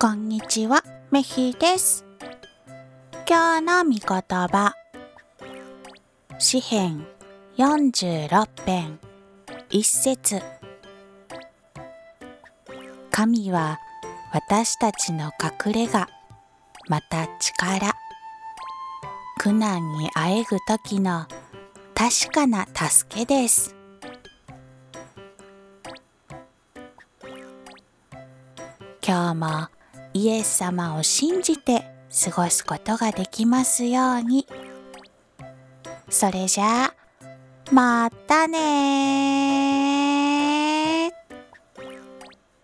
こんにちは、メヒです。今日の御言葉。詩編46編一節神は私たちの隠れ家、また力。苦難にあえぐ時の確かな助けです。今日もイエス様を信じて過ごすことができますように。それじゃあ、またね